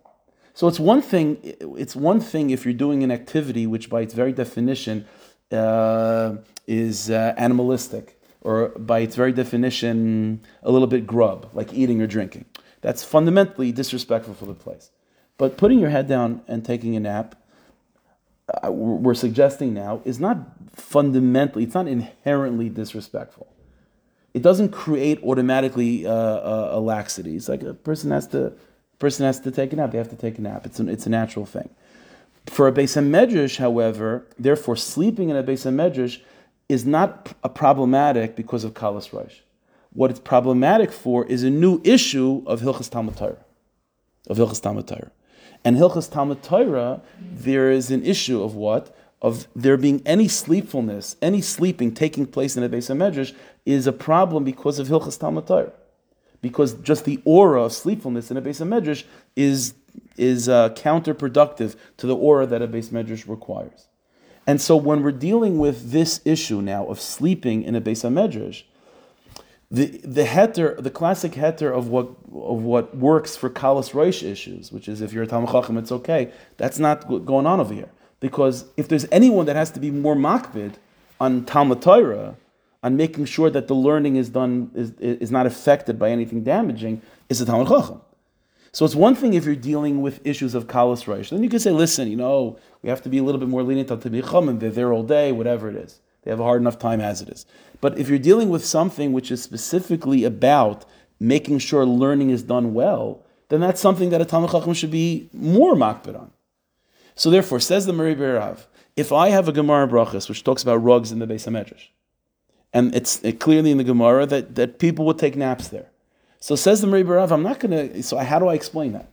A: So it's one thing. It's one thing if you're doing an activity which, by its very definition, uh, is uh, animalistic or by its very definition, a little bit grub, like eating or drinking. That's fundamentally disrespectful for the place. But putting your head down and taking a nap, uh, we're suggesting now, is not fundamentally, it's not inherently disrespectful. It doesn't create automatically uh, uh, a laxity. It's like a person has to, person has to take a nap. They have to take a nap. It's, an, it's a natural thing. For a Beis Medrash, however, therefore sleeping in a Beis Medrash is not a problematic because of Kalas Reish. What it's problematic for is a new issue of Hilchas Talmud Torah. Of Hilchas Talmud Torah. And Hilchas Talmud Torah, there is an issue of what? Of there being any sleepfulness, any sleeping taking place in a Beis Medrash is a problem because of Hilchas Talmud Torah. Because just the aura of sleepfulness in a Beis Medrash is, is uh, counterproductive to the aura that a Beis Medrash requires. And so when we're dealing with this issue now of sleeping in a Beis HaMedrash, the, the heter, the classic heter of what, of what works for Kalas Roish issues, which is if you're a Talmud Chacham, it's okay, that's not going on over here. Because if there's anyone that has to be more makbid on Talmud Torah, on making sure that the learning is done is, is not affected by anything damaging, is the Talmud Chacham. So it's one thing if you're dealing with issues of kalas reish. Then you can say, listen, you know, we have to be a little bit more lenient on Tamicham, they're there all day, whatever it is. They have a hard enough time as it is. But if you're dealing with something which is specifically about making sure learning is done well, then that's something that a Talmud Chacham should be more makbid on. So therefore, says the Mari Berav, if I have a Gemara Brachas which talks about rugs in the Beis HaMedrash, and it's clearly in the Gemara that, that people would take naps there. So says the Mari Barav, I'm not going to, so how do I explain that?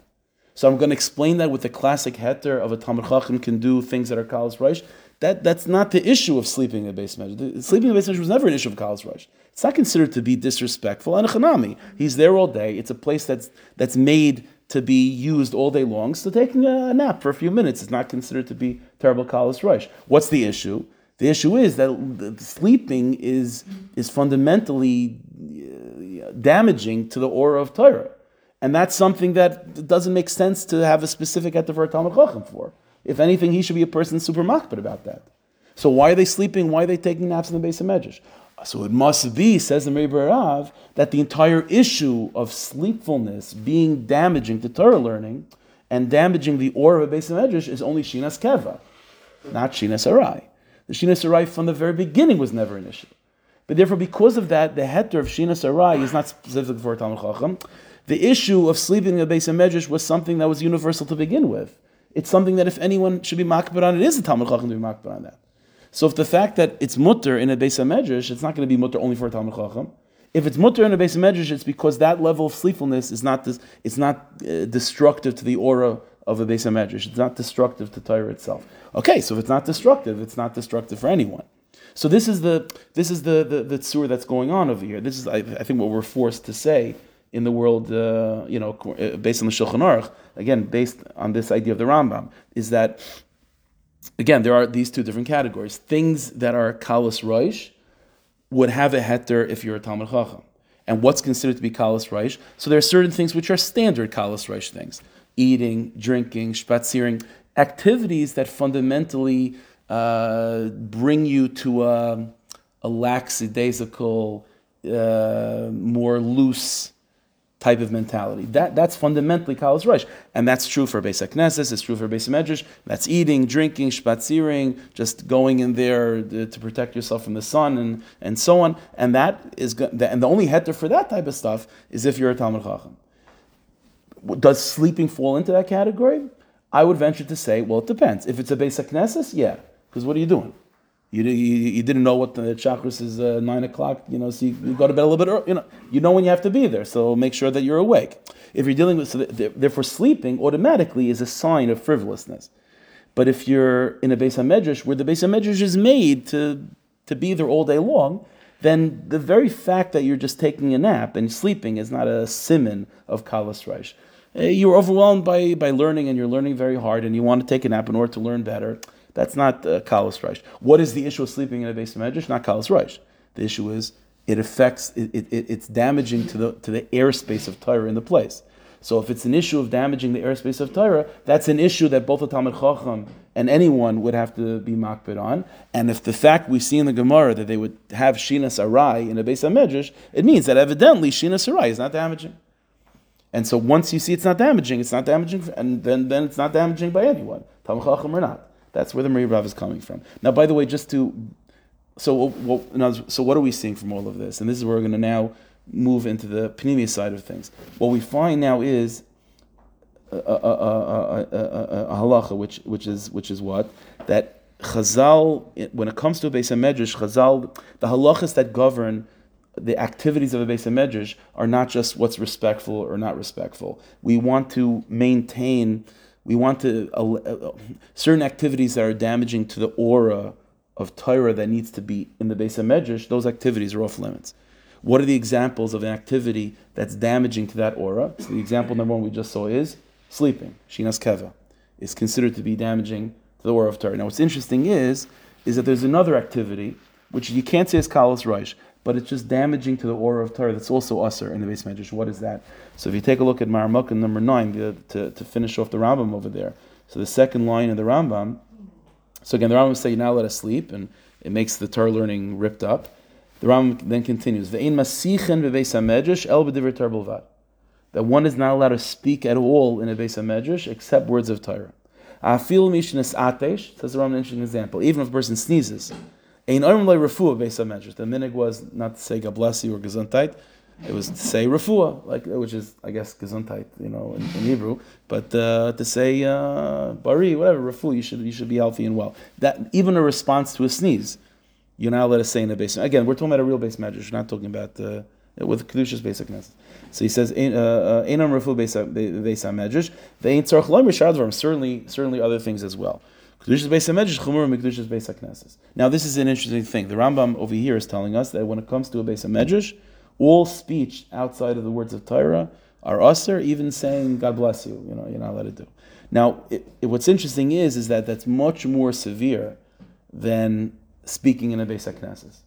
A: So I'm going to explain that with the classic heter of a Talmud Chacham can do things that are Kalas Reish. That, that's not the issue of sleeping in a Beis Medrash. Sleeping in a Beis Medrash was never an issue of Kalas Reish. It's not considered to be disrespectful. And a Chanami, he's there all day. It's a place that's, that's made to be used all day long. So taking a nap for a few minutes is not considered to be terrible Kalas Reish. What's the issue? The issue is that sleeping is, is fundamentally damaging to the aura of Torah. And that's something that doesn't make sense to have a specific a Talmud Chacham for. If anything, he should be a person super makbid about that. So why are they sleeping? Why are they taking naps in the base of HaMedrash? So it must be, says the Meir Rav, that the entire issue of sleepfulness being damaging to Torah learning and damaging the aura of a base of HaMedrash is only Shinas Keva, not Shinas Arai. The Shinas Arai from the very beginning was never an issue. But therefore, because of that, the heter of Shinas Arai is not specific for a Talmud Chacham. The issue of sleeping in the Beis Medrash was something that was universal to begin with. It's something that if anyone should be makbid on, it is a Talmud Chacham to be makbid on that. So if the fact that it's mutter in a Beis Medrash, it's not going to be mutter only for a Talmud Chacham. If it's mutter in a Beis Medrash, it's because that level of sleepfulness is not, this, it's not uh, destructive to the aura of a Beis Medrash. It's not destructive to Torah itself. Okay, so if it's not destructive, it's not destructive for anyone. So this is the this is the the, the tsur that's going on over here. This is I, I think what we're forced to say in the world, uh, you know, uh, based on the Shulchan Aruch, again based on this idea of the Rambam, is that again there are these two different categories. Things that are kalas roish would have a heter if you're a Talmud Chacham. And what's considered to be kalas reish? So there are certain things which are standard kalas reish things: eating, drinking, spatziering, activities that fundamentally uh, bring you to a, a lackadaisical, uh, more loose type of mentality. That that's fundamentally kalas reish, and that's true for Beis Knesses. It's true for Beis Medrash. That's eating, drinking, spatziring, just going in there to, to protect yourself from the sun and and so on. And that is and the only heter for that type of stuff is if you're a Talmud Chacham. Does sleeping fall into that category? I would venture to say, well, it depends. If it's a Beis yeah, because what are you doing? You, you, you didn't know what the Shacharis is uh, nine o'clock, you know, so you, you go to bed a little bit early. You know, you know when you have to be there, so make sure that you're awake. If you're dealing with, so therefore, sleeping automatically is a sign of frivolousness. But if you're in a Beis Hamedrash where the Beis Hamedrash is made to, to be there all day long, then the very fact that you're just taking a nap and sleeping is not a simon of Kalas Reish. Uh, You're overwhelmed by, by learning and you're learning very hard and you want to take a nap in order to learn better. That's not uh, Kalas Reish. What is the issue of sleeping in a Beis Hamedrash? Not Kalas Reish. The issue is it affects, it, it, it- it's damaging to the, to the airspace of Torah in the place. So if it's an issue of damaging the airspace of Torah, that's an issue that both the Talmud Chacham and anyone would have to be makbid on. And if the fact we see in the Gemara that they would have Shinas Arai in a Beis HaMedrash, it means that evidently Shinas Arai is not damaging. And so once you see it's not damaging, it's not damaging, and then, then it's not damaging by anyone, Talmud Chacham or not. That's where the Marie Rav is coming from. Now, by the way, just to so what, so what are we seeing from all of this? And this is where we're going to now move into the pnimius side of things. What we find now is a, a, a, a, halacha, which which is which is what that Chazal, when it comes to a Beis Hamedrash, Chazal, the halachas that govern the activities of a Beis Hamedrash are not just what's respectful or not respectful. We want to maintain, we want to uh, uh, certain activities that are damaging to the aura of Torah that needs to be in the base of Hamedrash. Those activities are off limits. What are the examples of an activity that's damaging to that aura? So the example number one we just saw is sleeping. Shinas keva is considered to be damaging to the aura of Torah. Now, what's interesting is is that there's another activity which you can't say is kalas reish, but it's just damaging to the aura of Torah. That's also usher in the Beis Medrash. What is that? So if you take a look at Maramukah number nine the, to, to finish off the Rambam over there. So the second line of the Rambam. So again, the Rambam say you're not let us sleep, and it makes the Torah learning ripped up. The Rambam then continues, "Ve'in masichen bebeis el b'divrei Torah b'lvad." That one is not allowed to speak at all in a beis hamedrash except words of Torah. Afil mishnas atesh says the Rambam an interesting example. Even if a person sneezes, ein orim loy refuah beis hamedrash. The minig was not to say God bless you or gesundheit. It was to say refuah, like which is I guess gesundheit, you know, in, in Hebrew. But uh, to say uh, bari, whatever refuah, you should you should be healthy and well. That even a response to a sneeze, you're not allowed to say in a base. Again, we're talking about a real Beis Medrash. We're not talking about uh, with kedushas Beis Knesses. So he says, "Einam refu beis medrash." They ain't tzarich loimer shadvarim. Certainly, certainly other things as well. Kedushas beis medrash chumur mikedushas beis knesses. Now, this is an interesting thing. The Rambam over here is telling us that when it comes to a beis medrash, all speech outside of the words of Torah are usher, even saying "God bless you." You know, you're not allowed to do. Now, it, it, what's interesting is is that that's much more severe than speaking in a Beis HaKnesses.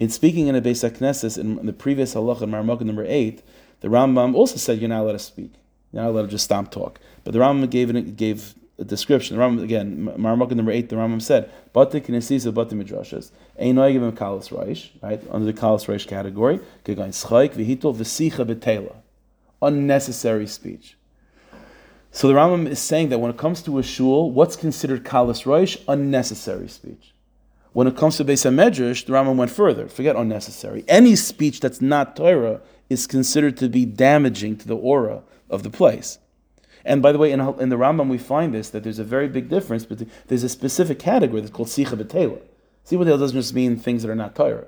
A: In speaking in a Beis HaKnesses, in the previous halacha, in Maramukah number 8, the Rambam also said you're not allowed to speak. You're not allowed to just stop talk. But the Rambam gave, it, gave description. The Rambam, again, Maramukah number 8, the Rambam said, "But the kinesis Bata kinesisa bata midrashas, ein noigim kalas reish, right, under the kalas reish category, gegain schaik v'hitol v'sicha betela. Unnecessary speech. So the Rambam is saying that when it comes to a shul, what's considered kalas reish? Unnecessary speech. When it comes to Beis HaMedrash, the Rambam went further. Forget unnecessary. Any speech that's not Torah is considered to be damaging to the aura of the place. And by the way, in, in the Rambam we find this, that there's a very big difference, but there's a specific category that's called Sicha B'Tela. Sicha B'Tela doesn't just mean things that are not Torah.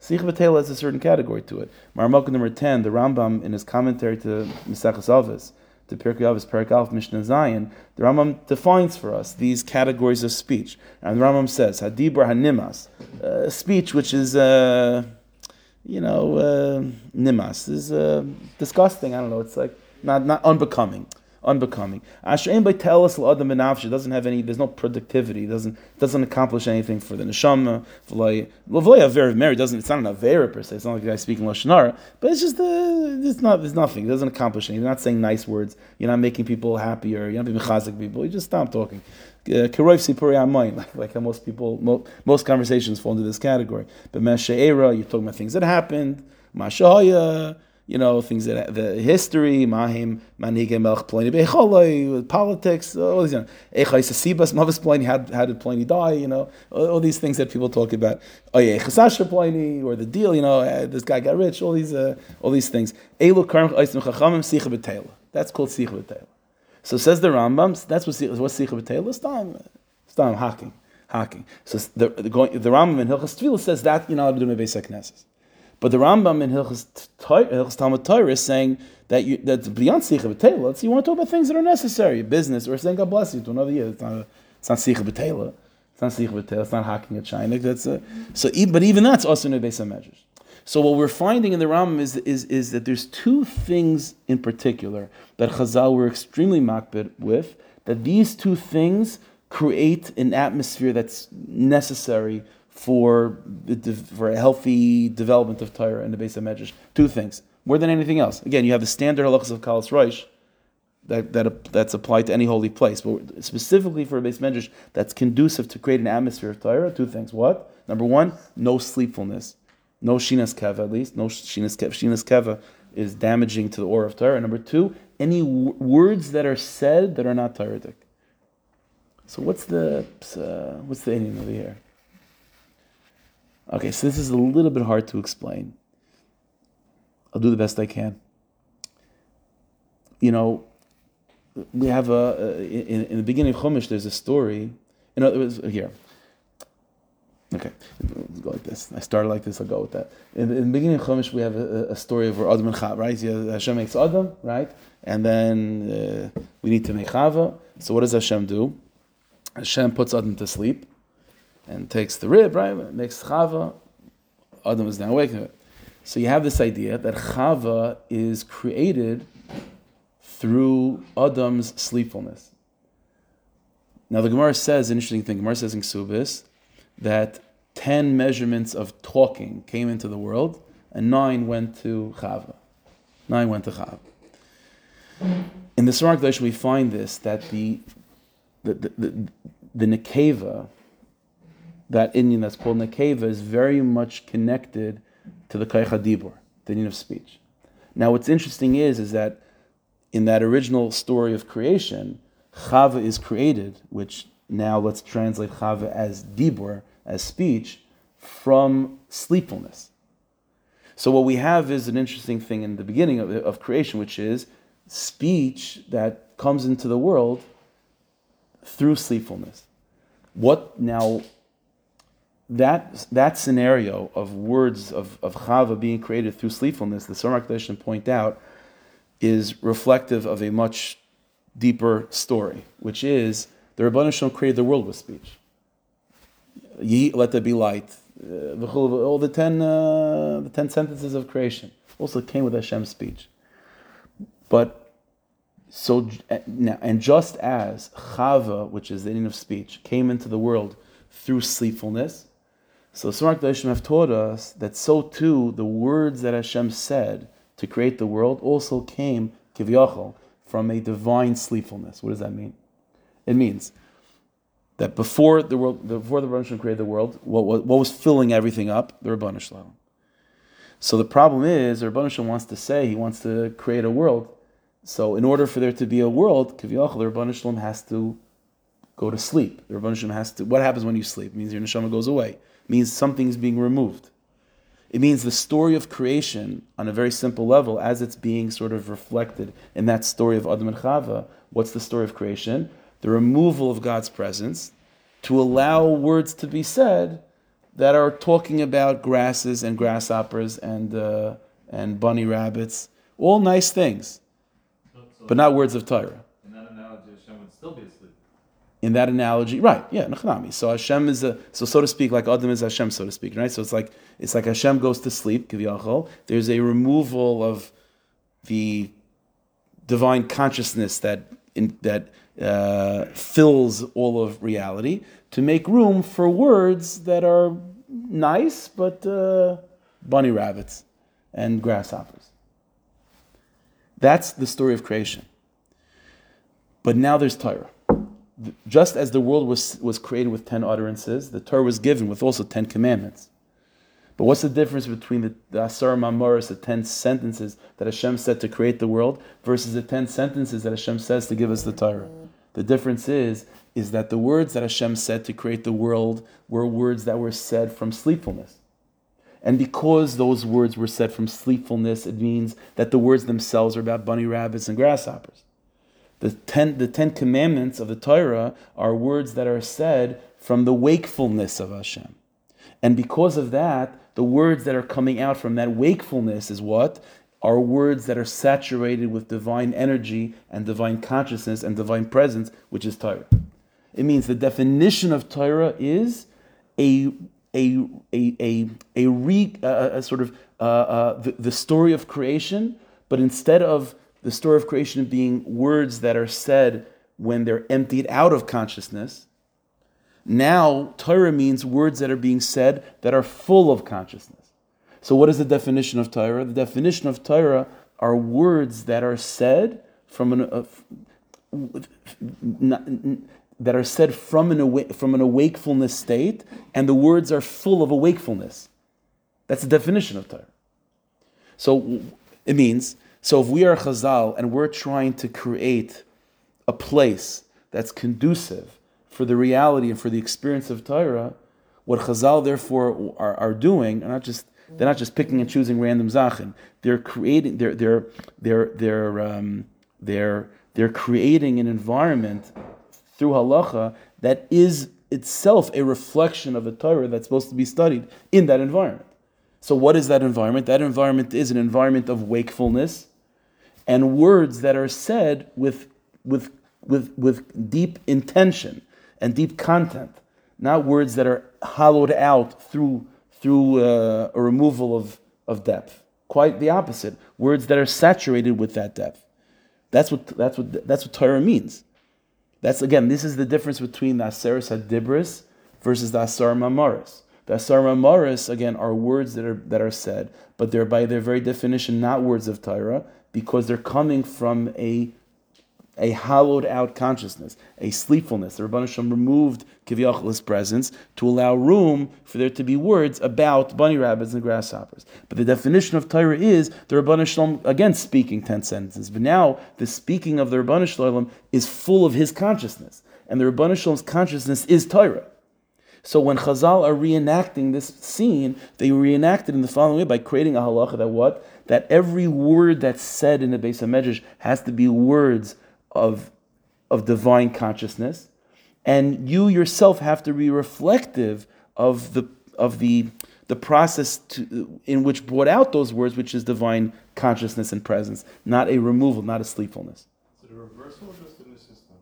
A: Sicha B'Tela has a certain category to it. Maramukah number 10, the Rambam, in his commentary to Maseches Avos, to Pirkei Avos, Perek Aleph, Mishnah Zayin, the Rambam defines for us these categories of speech. And the Rambam says, Hadibra Hanimas, uh, speech which is, uh, you know, uh, nimas, is uh, disgusting. I don't know, it's like not, not unbecoming. Unbecoming. Ashein by tell us adam benafsh doesn't have any. There's no productivity. Doesn't doesn't accomplish anything for the neshama. V'lay aver married doesn't. It's not an avera per se. It's not like a guy speaking lashonara. But it's just uh, it's not. There's nothing. It doesn't accomplish anything. You're not saying nice words. You're not making people happier. You're not being people. You just stop talking. Keroiv Sipuri Amoin, like, like how most people, mo, most conversations fall into this category. But Meshe'era, you're talking about things that happened. Mashahaya, you know, things that the history, Mahim, Melch Pliny Becholoi, politics, all these, you know, Mavis Pliny, how, how did Pliny die, you know, all, all these things that people talk about. Oh yeah, Chasasha Pliny, or the deal, you know, uh, this guy got rich, all these, uh, all these things. Elu Karm Chachamim Sicha. That's called Sicha. So says the Rambam, that's what what's Sicha B'Teila time, time hacking, hacking. So the the, the Rambam in Hilchas says that you're not allowed to do Mebei Knesses. But the Rambam in Hilchas, Talmud Torah is saying that you, that's beyond Sicha B'Teila. You want to talk about things that are necessary, business, or saying God bless you to another year. It's not, it's B'Teila. It's not Sicha B'Teila. It's not hacking a china. That's a, so, but even that's also in Beis measures. So what we're finding in the Rambam is, is, is that there's two things in particular that Chazal were extremely makbid with, that these two things create an atmosphere that's necessary for, for a healthy development of Torah and the base of Medrash. Two things, more than anything else. Again, you have the standard halachas of Kalas Rosh, that, that, that's applied to any holy place, but specifically for a Beis Medrash that's conducive to create an atmosphere of Torah, two things. What? Number one, no sleepfulness. No shinas keva, at least. No shinas keva. Shinas keva is damaging to the aura of Torah. Number two, any w- words that are said that are not Toradic. So what's the uh, what's the ending over here? Okay, so this is a little bit hard to explain. I'll do the best I can. You know, we have a, in, in the beginning of Chumash. There's a story. In other words, here. Okay, go like this. I started like this. I'll go with that. In, in the beginning of Chumash, we have a, a, story of where Adam and Chava, right? Hashem makes Adam, right? And then uh, we need to make Chava. So what does Hashem do? Hashem puts Adam to sleep and takes the rib, right? Makes Chava. Adam is now awake. So you have this idea that Chava is created through Adam's sleepfulness. Now the Gemara says an interesting thing. Gemara says in Ksubis that ten measurements of talking came into the world, and nine went to Chava. Nine went to Chava. In the Sarah we find this that the the the, the, the Nekeva, that Indian that's called Nekeva, is very much connected to the Kaicha Dibur, the Indian of speech. Now, what's interesting is is that in that original story of creation, Chava is created, which now let's translate Chava as Dibur, as speech, from sleepfulness. So what we have is an interesting thing in the beginning of, of creation, which is speech that comes into the world through sleepfulness. What now? That that scenario of words of, of Chava being created through sleepfulness, the Sarmak point out, is reflective of a much deeper story, which is the Ribono Shel Olam created the world with speech. Ye, let there be light. Uh, all the ten, uh, the ten sentences of creation also came with Hashem's speech. But so now, and just as Chava, which is the ending of speech, came into the world through sleepfulness, so Surak Hashem have taught us that so too the words that Hashem said to create the world also came kivyachol from a divine sleepfulness. What does that mean? It means that before the world, before the Rebbeinu created the world, what, what, what, was filling everything up? The Ribono Shel Olam. So the problem is, the Ribono Shel Olam wants to say he wants to create a world. So in order for there to be a world, Kiviyach, the Ribono Shel Olam has to go to sleep. The Shalom has to. What happens when you sleep? It means your neshama goes away. It means something is being removed. It means the story of creation, on a very simple level, as it's being sort of reflected in that story of Adam and Chava. What's the story of creation? The removal of God's presence to allow words to be said that are talking about grasses and grasshoppers and uh, and bunny rabbits, all nice things, but not words of Torah.
C: in that analogy, Hashem would still be asleep.
A: In that analogy, right? Yeah, nachnami. So Hashem is a so so to speak, like Adam is Hashem, so to speak, right? So it's like it's like Hashem goes to sleep, kiviyachol. There's a removal of the divine consciousness that in, that uh, fills all of reality to make room for words that are nice but uh, bunny rabbits and grasshoppers. That's the story of creation. But now there's Torah just as the world was, was created with 10 utterances, the Torah was given with also 10 commandments. But what's the difference between the, the Asar Mamoris, the 10 sentences that Hashem said to create the world, versus the 10 sentences that Hashem says to give us the Torah? The difference is, is that the words that Hashem said to create the world were words that were said from sleepfulness. And because those words were said from sleepfulness, it means that the words themselves are about bunny rabbits and grasshoppers. The ten, the ten commandments of the Torah are words that are said from the wakefulness of Hashem. And because of that, the words that are coming out from that wakefulness is what? Are words that are saturated with divine energy and divine consciousness and divine presence, which is Torah. It means the definition of Torah is a a a a a, re, uh, a sort of uh, uh, the, the story of creation, but instead of the story of creation being words that are said when they're emptied out of consciousness, now Torah means words that are being said that are full of consciousness. So, what is the definition of Torah? The definition of Torah are words that are said from an uh, that are said from an awa- from an awakefulness state, and the words are full of awakefulness. That's the definition of Torah. So it means so if we are Chazal and we're trying to create a place that's conducive for the reality and for the experience of Torah, what Chazal therefore are, are doing are not just they're not just picking and choosing random zachin. They're creating they're they're they're they're um, they're they're creating an environment through halacha that is itself a reflection of the Torah that's supposed to be studied in that environment. So, what is that environment? That environment is an environment of wakefulness and words that are said with, with, with, with deep intention and deep content, not words that are hollowed out through, through uh, a removal of, of depth. Quite the opposite. Words that are saturated with that depth. That's what, that's what, that's what Torah means. That's again, this is the difference between the Aseris Hadibris versus the Asar Mamaris. The Asar Mamaris, again, are words that are, that are said, but they're by their very definition not words of Torah because they're coming from a a hollowed out consciousness, a sleepfulness. The Rabban Hashem removed Kivyachal's presence to allow room for there to be words about bunny rabbits and grasshoppers. But the definition of Torah is the Rabban Hashem, again speaking 10 sentences. But now the speaking of the Rabban Hashem is full of his consciousness. And the Rabban Hashem's consciousness is Torah. So when Chazal are reenacting this scene, they reenact it in the following way by creating a halacha that what? That every word that's said in the Beis HaMedrash has to be words of, of divine consciousness, and you yourself have to be reflective of the of the the process to, in which brought out those words, which is divine consciousness and presence, not a removal, not a sleepfulness.
C: Is it a reversal or just a new system?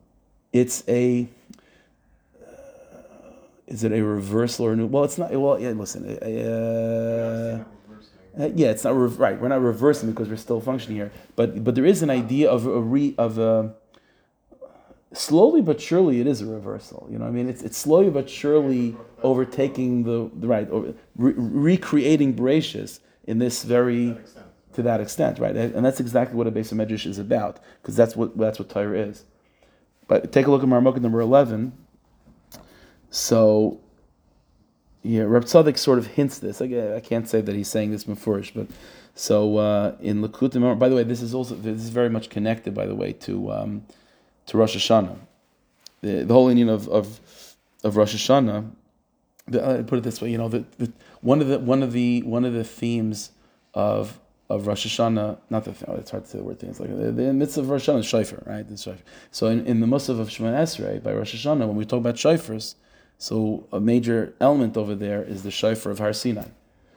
A: It's a is it a reversal or a new? Well, it's not. Well, yeah. Listen, uh, uh, uh, yeah, it's not re- right. We're not reversing because we're still functioning here. But but there is an idea of a re of a slowly but surely it is a reversal. You know, what I mean, it's it's slowly but surely overtaking the, the right, over, re- recreating Bereshis in this very to that extent, right? And that's exactly what a Beis Medrash is about, because that's what that's what Torah is. But take a look at Marmukah number eleven. So, yeah, Reb Tzadok sort of hints this. I, I can't say that he's saying this mafurish, but so uh, in Lakutim. By the way, this is also this is very much connected, by the way, to um, to Rosh Hashanah. The, the whole Indian of, of of Rosh Hashanah. The, uh, put it this way, you know, the, the, one of the one of the one of the themes of of Rosh Hashanah, not the oh, it's hard to say the word things like the, the of Rosh Hashanah is right? Shofar. So in, in the mitzvah of Shemoneh Esrei by Rosh Hashanah, when we talk about shofars, so a major element over there is the shofar of Har Sinai,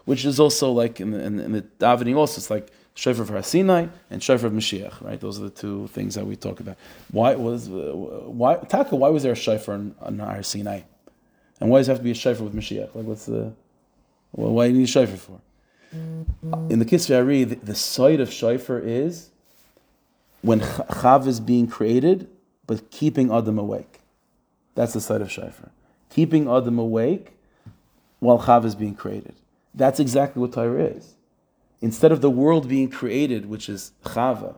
A: which is also like in the, in, in the davening also it's like shofar of Har Sinai and shofar of Mashiach, right? Those are the two things that we talk about. Why was uh, why Taka? Why was there a shofar on, on Har Sinai, and why does it have to be a shofar with Mashiach? Like what's the well, why do you need a shofar for? In the Kisvei Ari, the, the side of shofar is when chav is being created, but keeping Adam awake. That's the side of shofar. Keeping Adam awake while chav is being created. That's exactly what Torah is. Instead of the world being created, which is chava,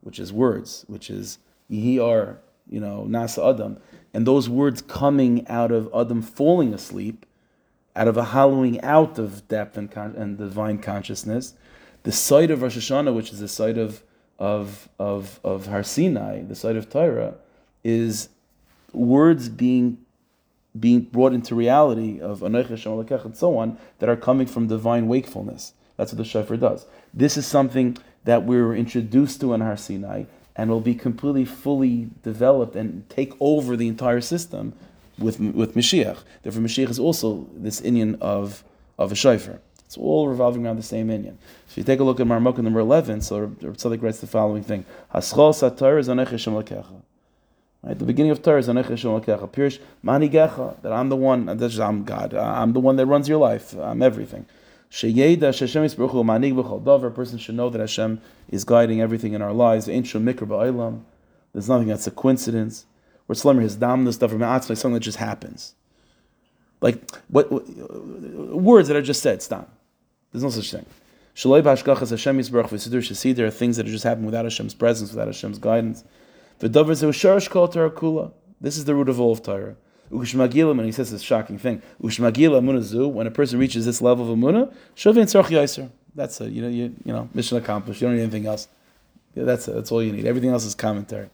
A: which is words, which is yihi ar, you know, Nasa Adam, and those words coming out of Adam falling asleep, out of a hollowing out of depth and, con- and divine consciousness, the site of Rosh Hashanah, which is the site of of of of Har Sinai, the site of Torah, is words being being brought into reality of Anoich and so on that are coming from divine wakefulness. That's what the shofar does. This is something that we were introduced to in Har Sinai and will be completely, fully developed and take over the entire system with with Mashiach. Therefore, Mashiach is also this Inyan of of a shofar. It's all revolving around the same Inyan. If you take a look at Marmukah number eleven, so Reb writes the following thing: Haschol satar is. Right? The beginning of Torah is. Pirish Manigecha, that I'm the one, that's I'm God. Uh, I'm the one that runs your life. I'm everything. Sheyeda Hashem Yisbaruch Hu Manig B'chol Davar. A person should know that Hashem is guiding everything in our lives. Ain't Shum Mikra Ba'olam. There's nothing that's a coincidence. Where Slimer his damnus stuff from like something that just happens. Like what, what words that are just said. Stop. There's no such thing. Shaloi B'Hashkachas Hashem Yisbaruch V'Sidur Shasi. There are things that just happen without Hashem's presence, without Hashem's guidance. This is the root of all of Torah. Ushmagila, and he says this shocking thing, Ushmagila amunazu, when a person reaches this level of amuna, shavin tzarch yaiser. That's it. You know, you, you know, mission accomplished. You don't need anything else. Yeah, that's it. That's all you need. Everything else is commentary.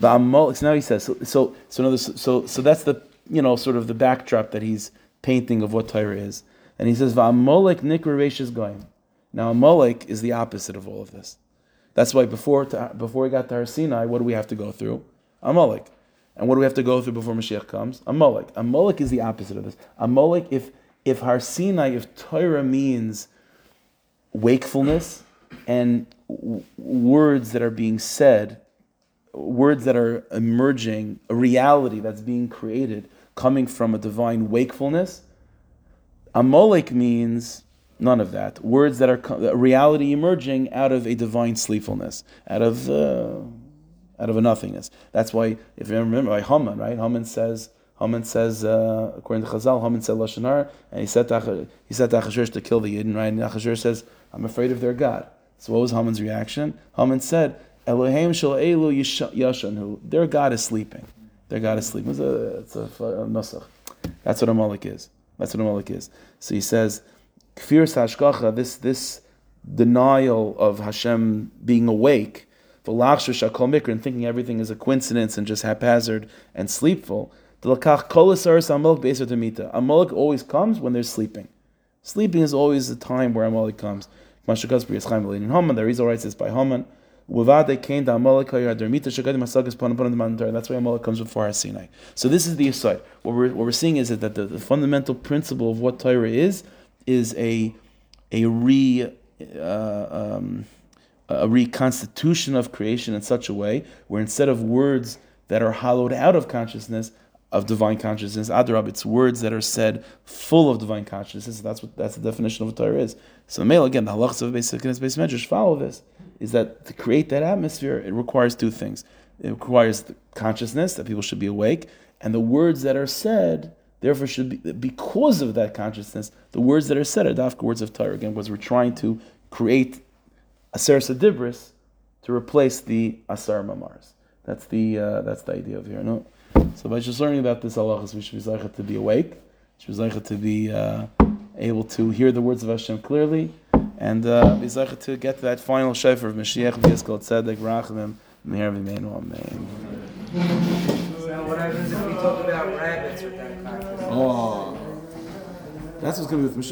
A: So now he says, so so so, another, so so that's the you know sort of the backdrop that he's painting of what Torah is, and he says, "Va'amolek nikra goyim." Now, Amalek is the opposite of all of this. That's why before to, before we got to Har Sinai, what do we have to go through? Amalek. And what do we have to go through before Mashiach comes? Amalek. Amalek is the opposite of this. Amalek, if if Har Sinai, if Torah means wakefulness and w- words that are being said, words that are emerging, a reality that's being created, coming from a divine wakefulness, Amalek means None of that. Words that are reality emerging out of a divine sleepfulness, out of uh, out of a nothingness. That's why, if you remember, by Haman, right? Haman says, Haman says, uh, according to Chazal, Haman said lashon and he said to, he said to Achashverosh to kill the Yidden, right? And Achashverosh says, "I'm afraid of their God." So what was Haman's reaction? Haman said, "Elohim shel elu yashanhu." Their God is sleeping. Their God is sleeping. It's a, it's a, a. That's what a Amalek is. That's what a Amalek is. So he says. Kfir Hashgacha, this this denial of Hashem being awake, and thinking everything is a coincidence and just haphazard and sleepful. Amalek always comes when they're sleeping. Sleeping is always the time where Amalek comes. There Rizal writes this by Haman. That's why Amalek comes before Har Sinai. So this is the aside. What we're, what we're seeing is that the, the fundamental principle of what Torah is is a a re uh, um, a reconstitution of creation in such a way where instead of words that are hollowed out of consciousness of divine consciousness, adrab, it's words that are said full of divine consciousness. That's what that's the definition of what Torah is. So male again, the halachas of basic and basic measures follow this. Is that to create that atmosphere, it requires two things. It requires the consciousness that people should be awake, and the words that are said Therefore, should be because of that consciousness, the words that are said are dafka words of Torah. Again, because we're trying to create aser sedibris to replace the asar mamars. That's the uh, that's the idea of here. No, so by just learning about this halachas, we should be to be awake. Should be to be uh, able to hear the words of Hashem clearly, and uh, be to get to that final shofar of Mashiach tzedek rachamim meher v'meinu amen.
D: What happens if we talk about rabbits with that consciousness?
A: Oh, that's what's to be with Mashiach.